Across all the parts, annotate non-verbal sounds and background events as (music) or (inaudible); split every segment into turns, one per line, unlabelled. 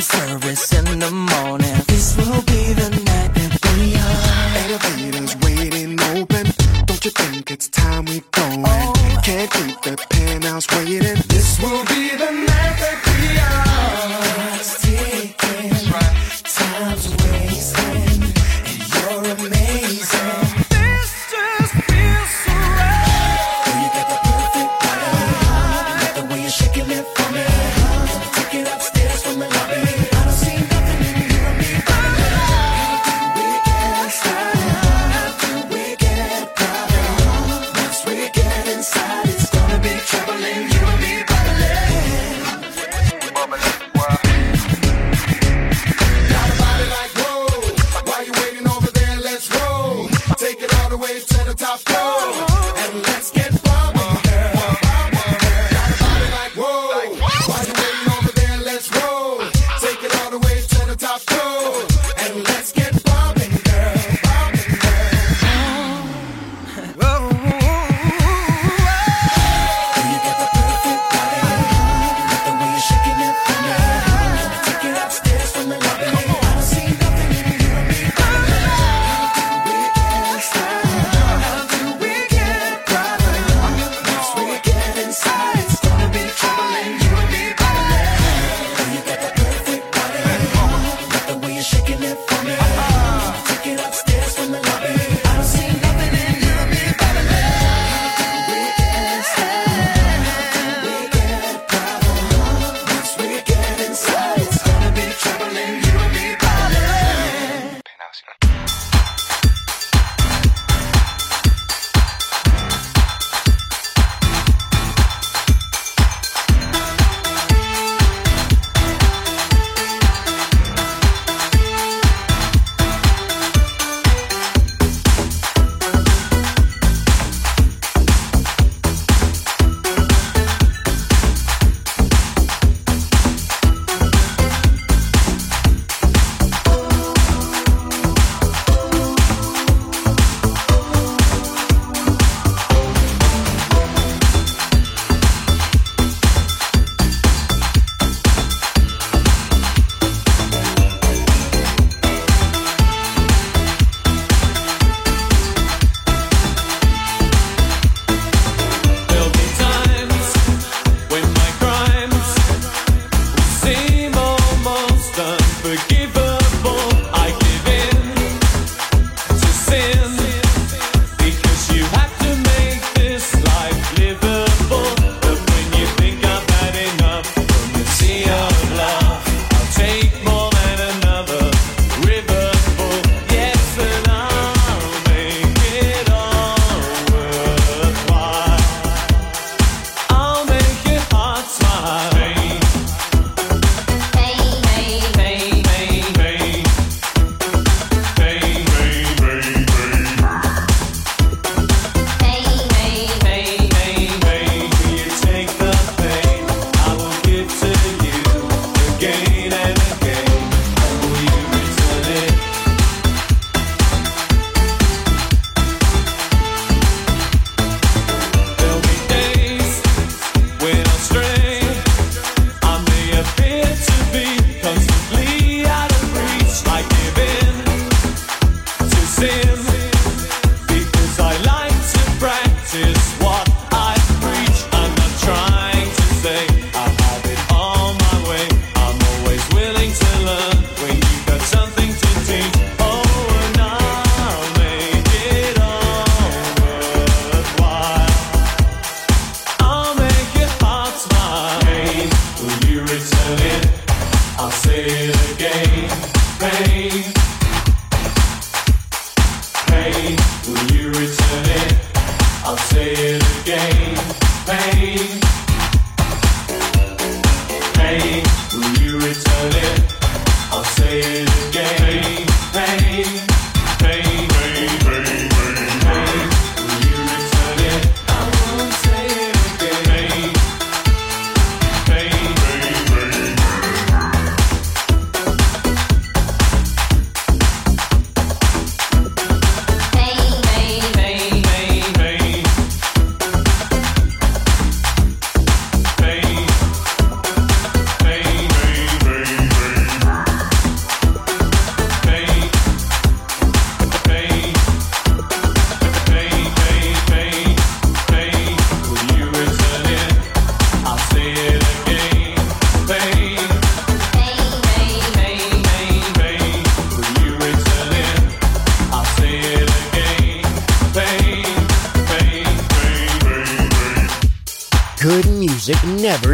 service in the morning. This will be the night that we are.
Elevators waiting open. Don't you think it's time we go? Oh. Can't keep the penthouse waiting. This will be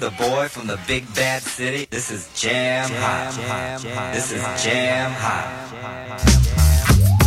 To the boy from the big bad city. This is Jam, jam Hot. Jam, jam, this is Jam Hot.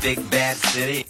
Big bad city.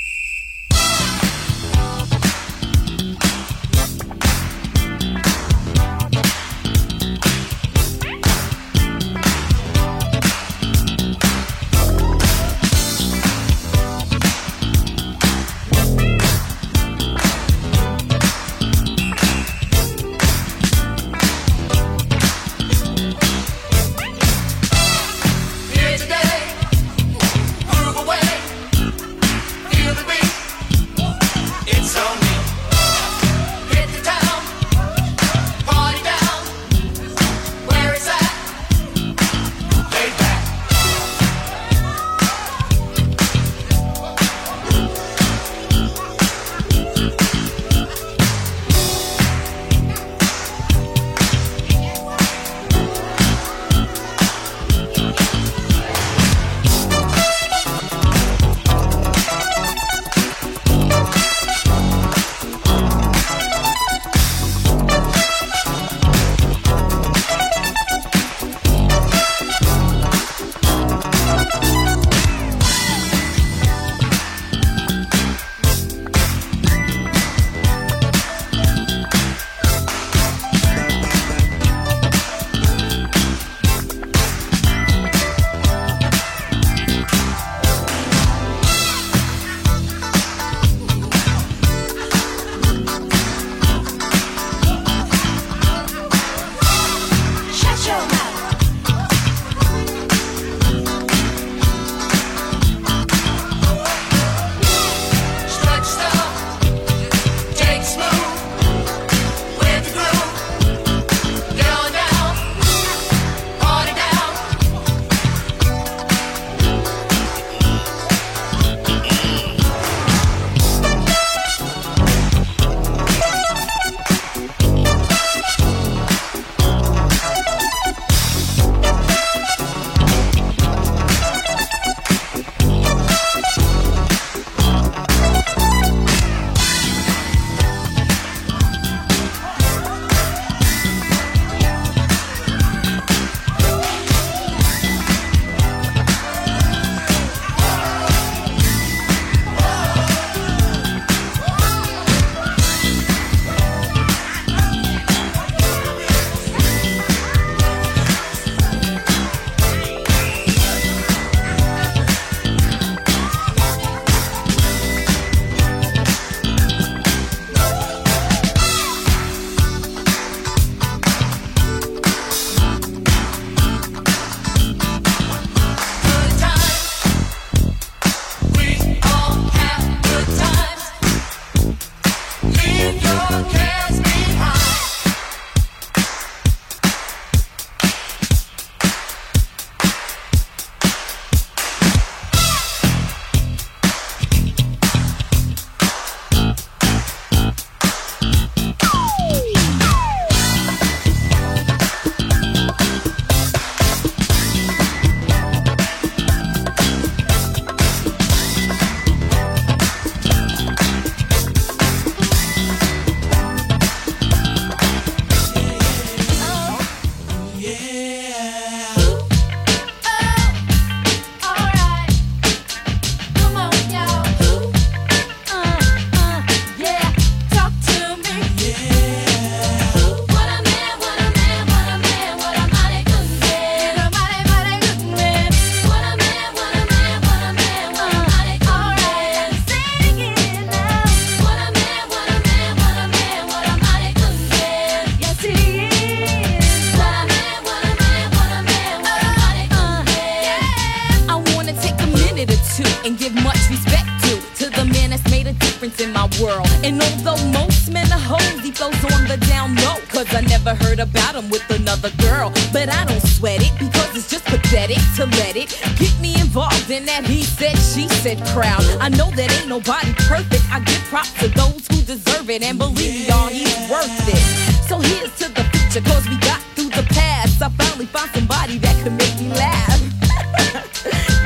crowd. I know that ain't nobody perfect. I give props to those who deserve it. And believe me, y'all, he's worth it. So here's to the future, cause we got through the past. I finally found somebody that could make me laugh.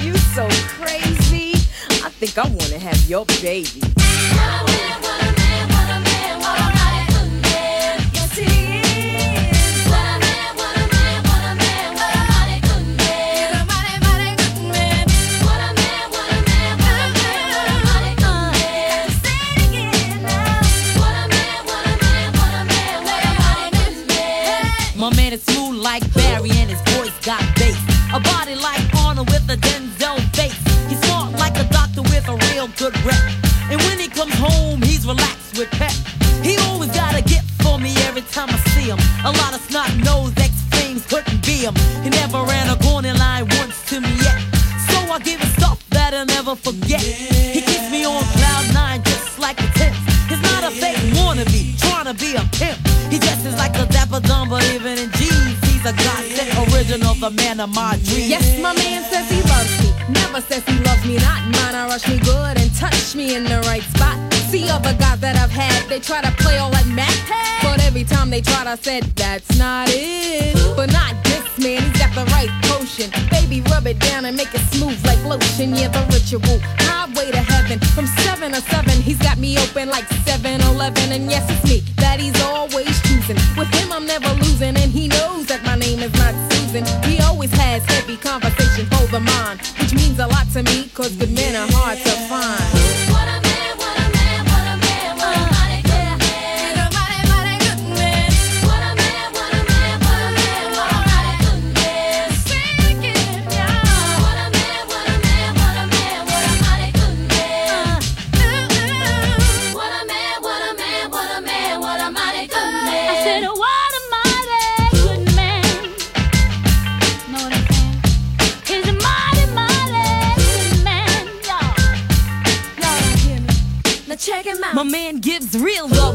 (laughs) you so crazy. I think I wanna have your baby.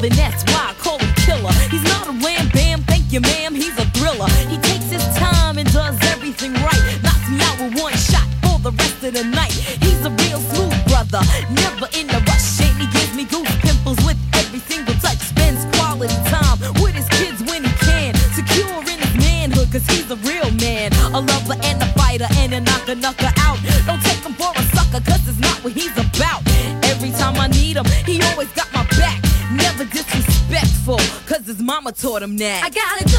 the
nest. i'm next.
I
gotta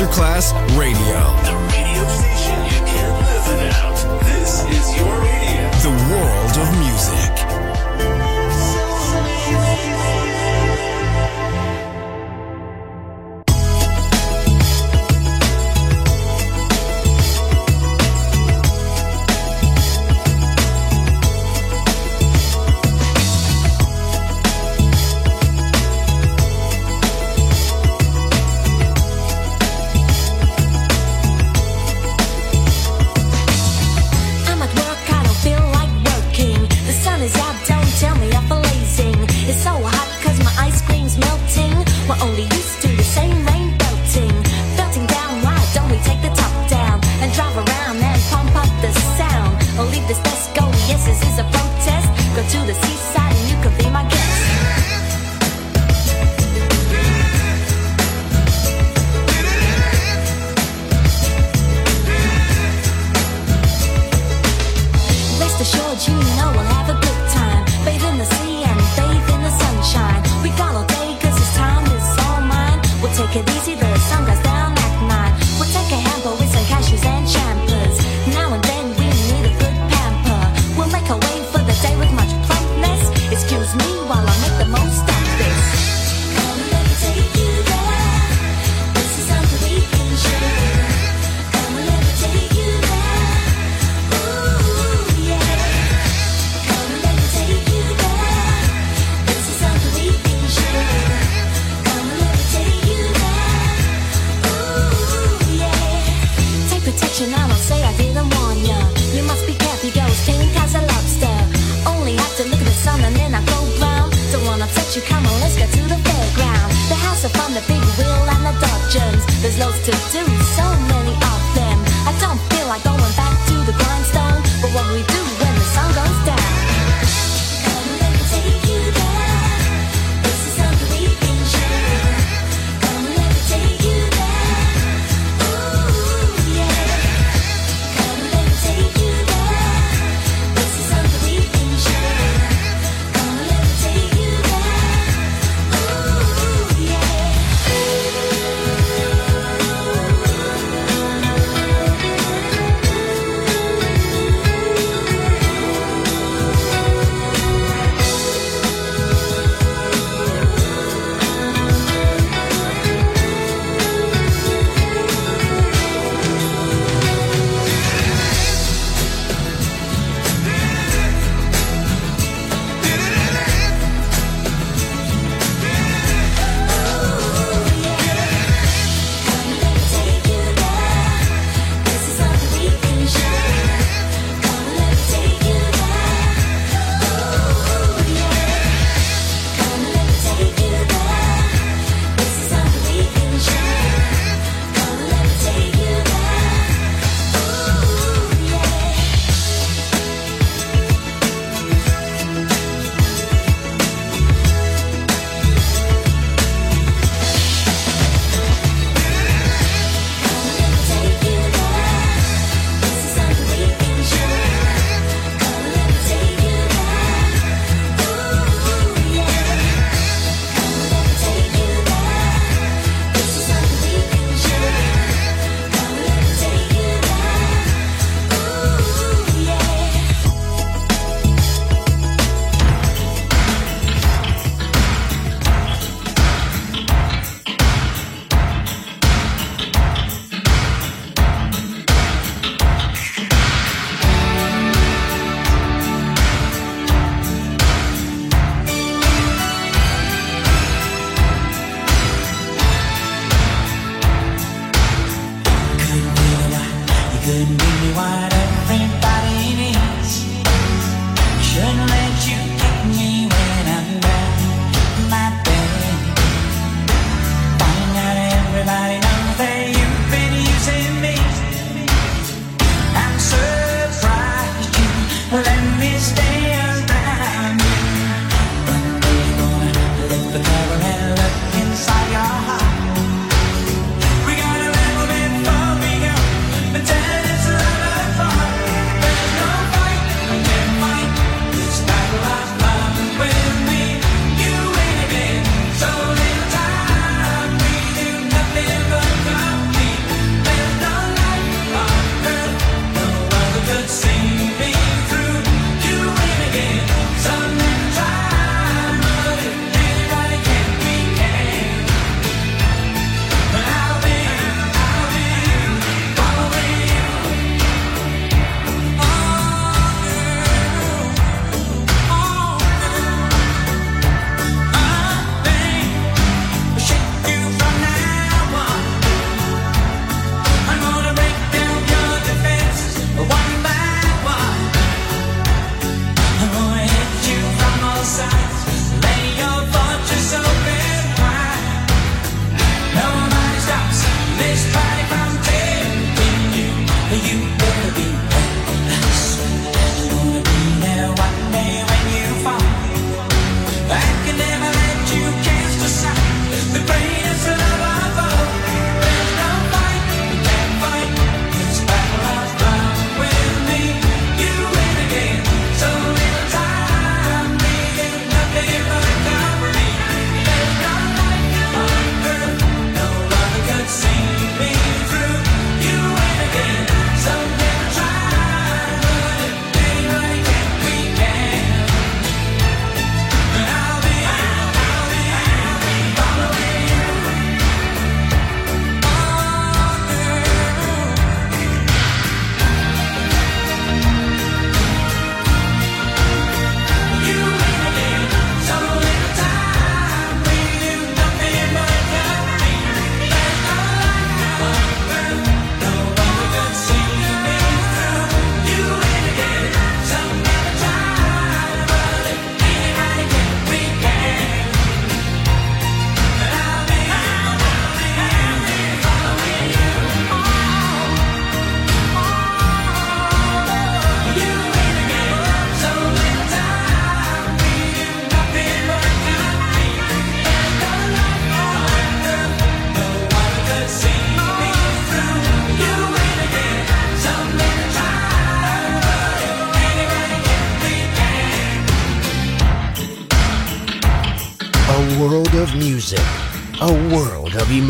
Masterclass Radio.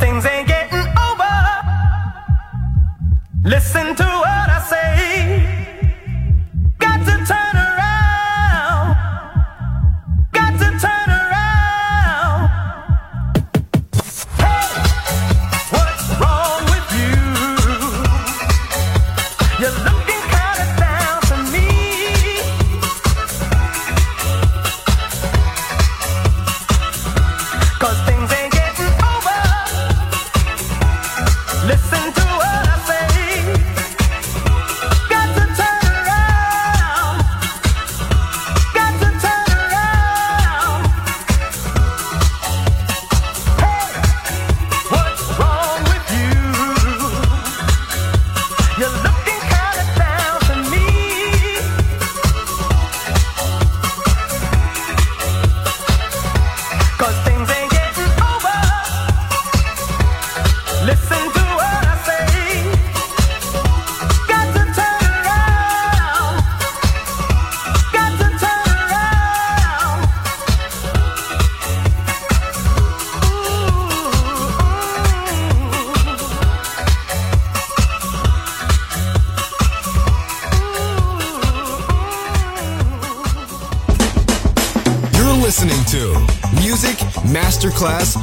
Things ain't getting over. Listen to
Masterclass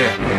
Дмитрия.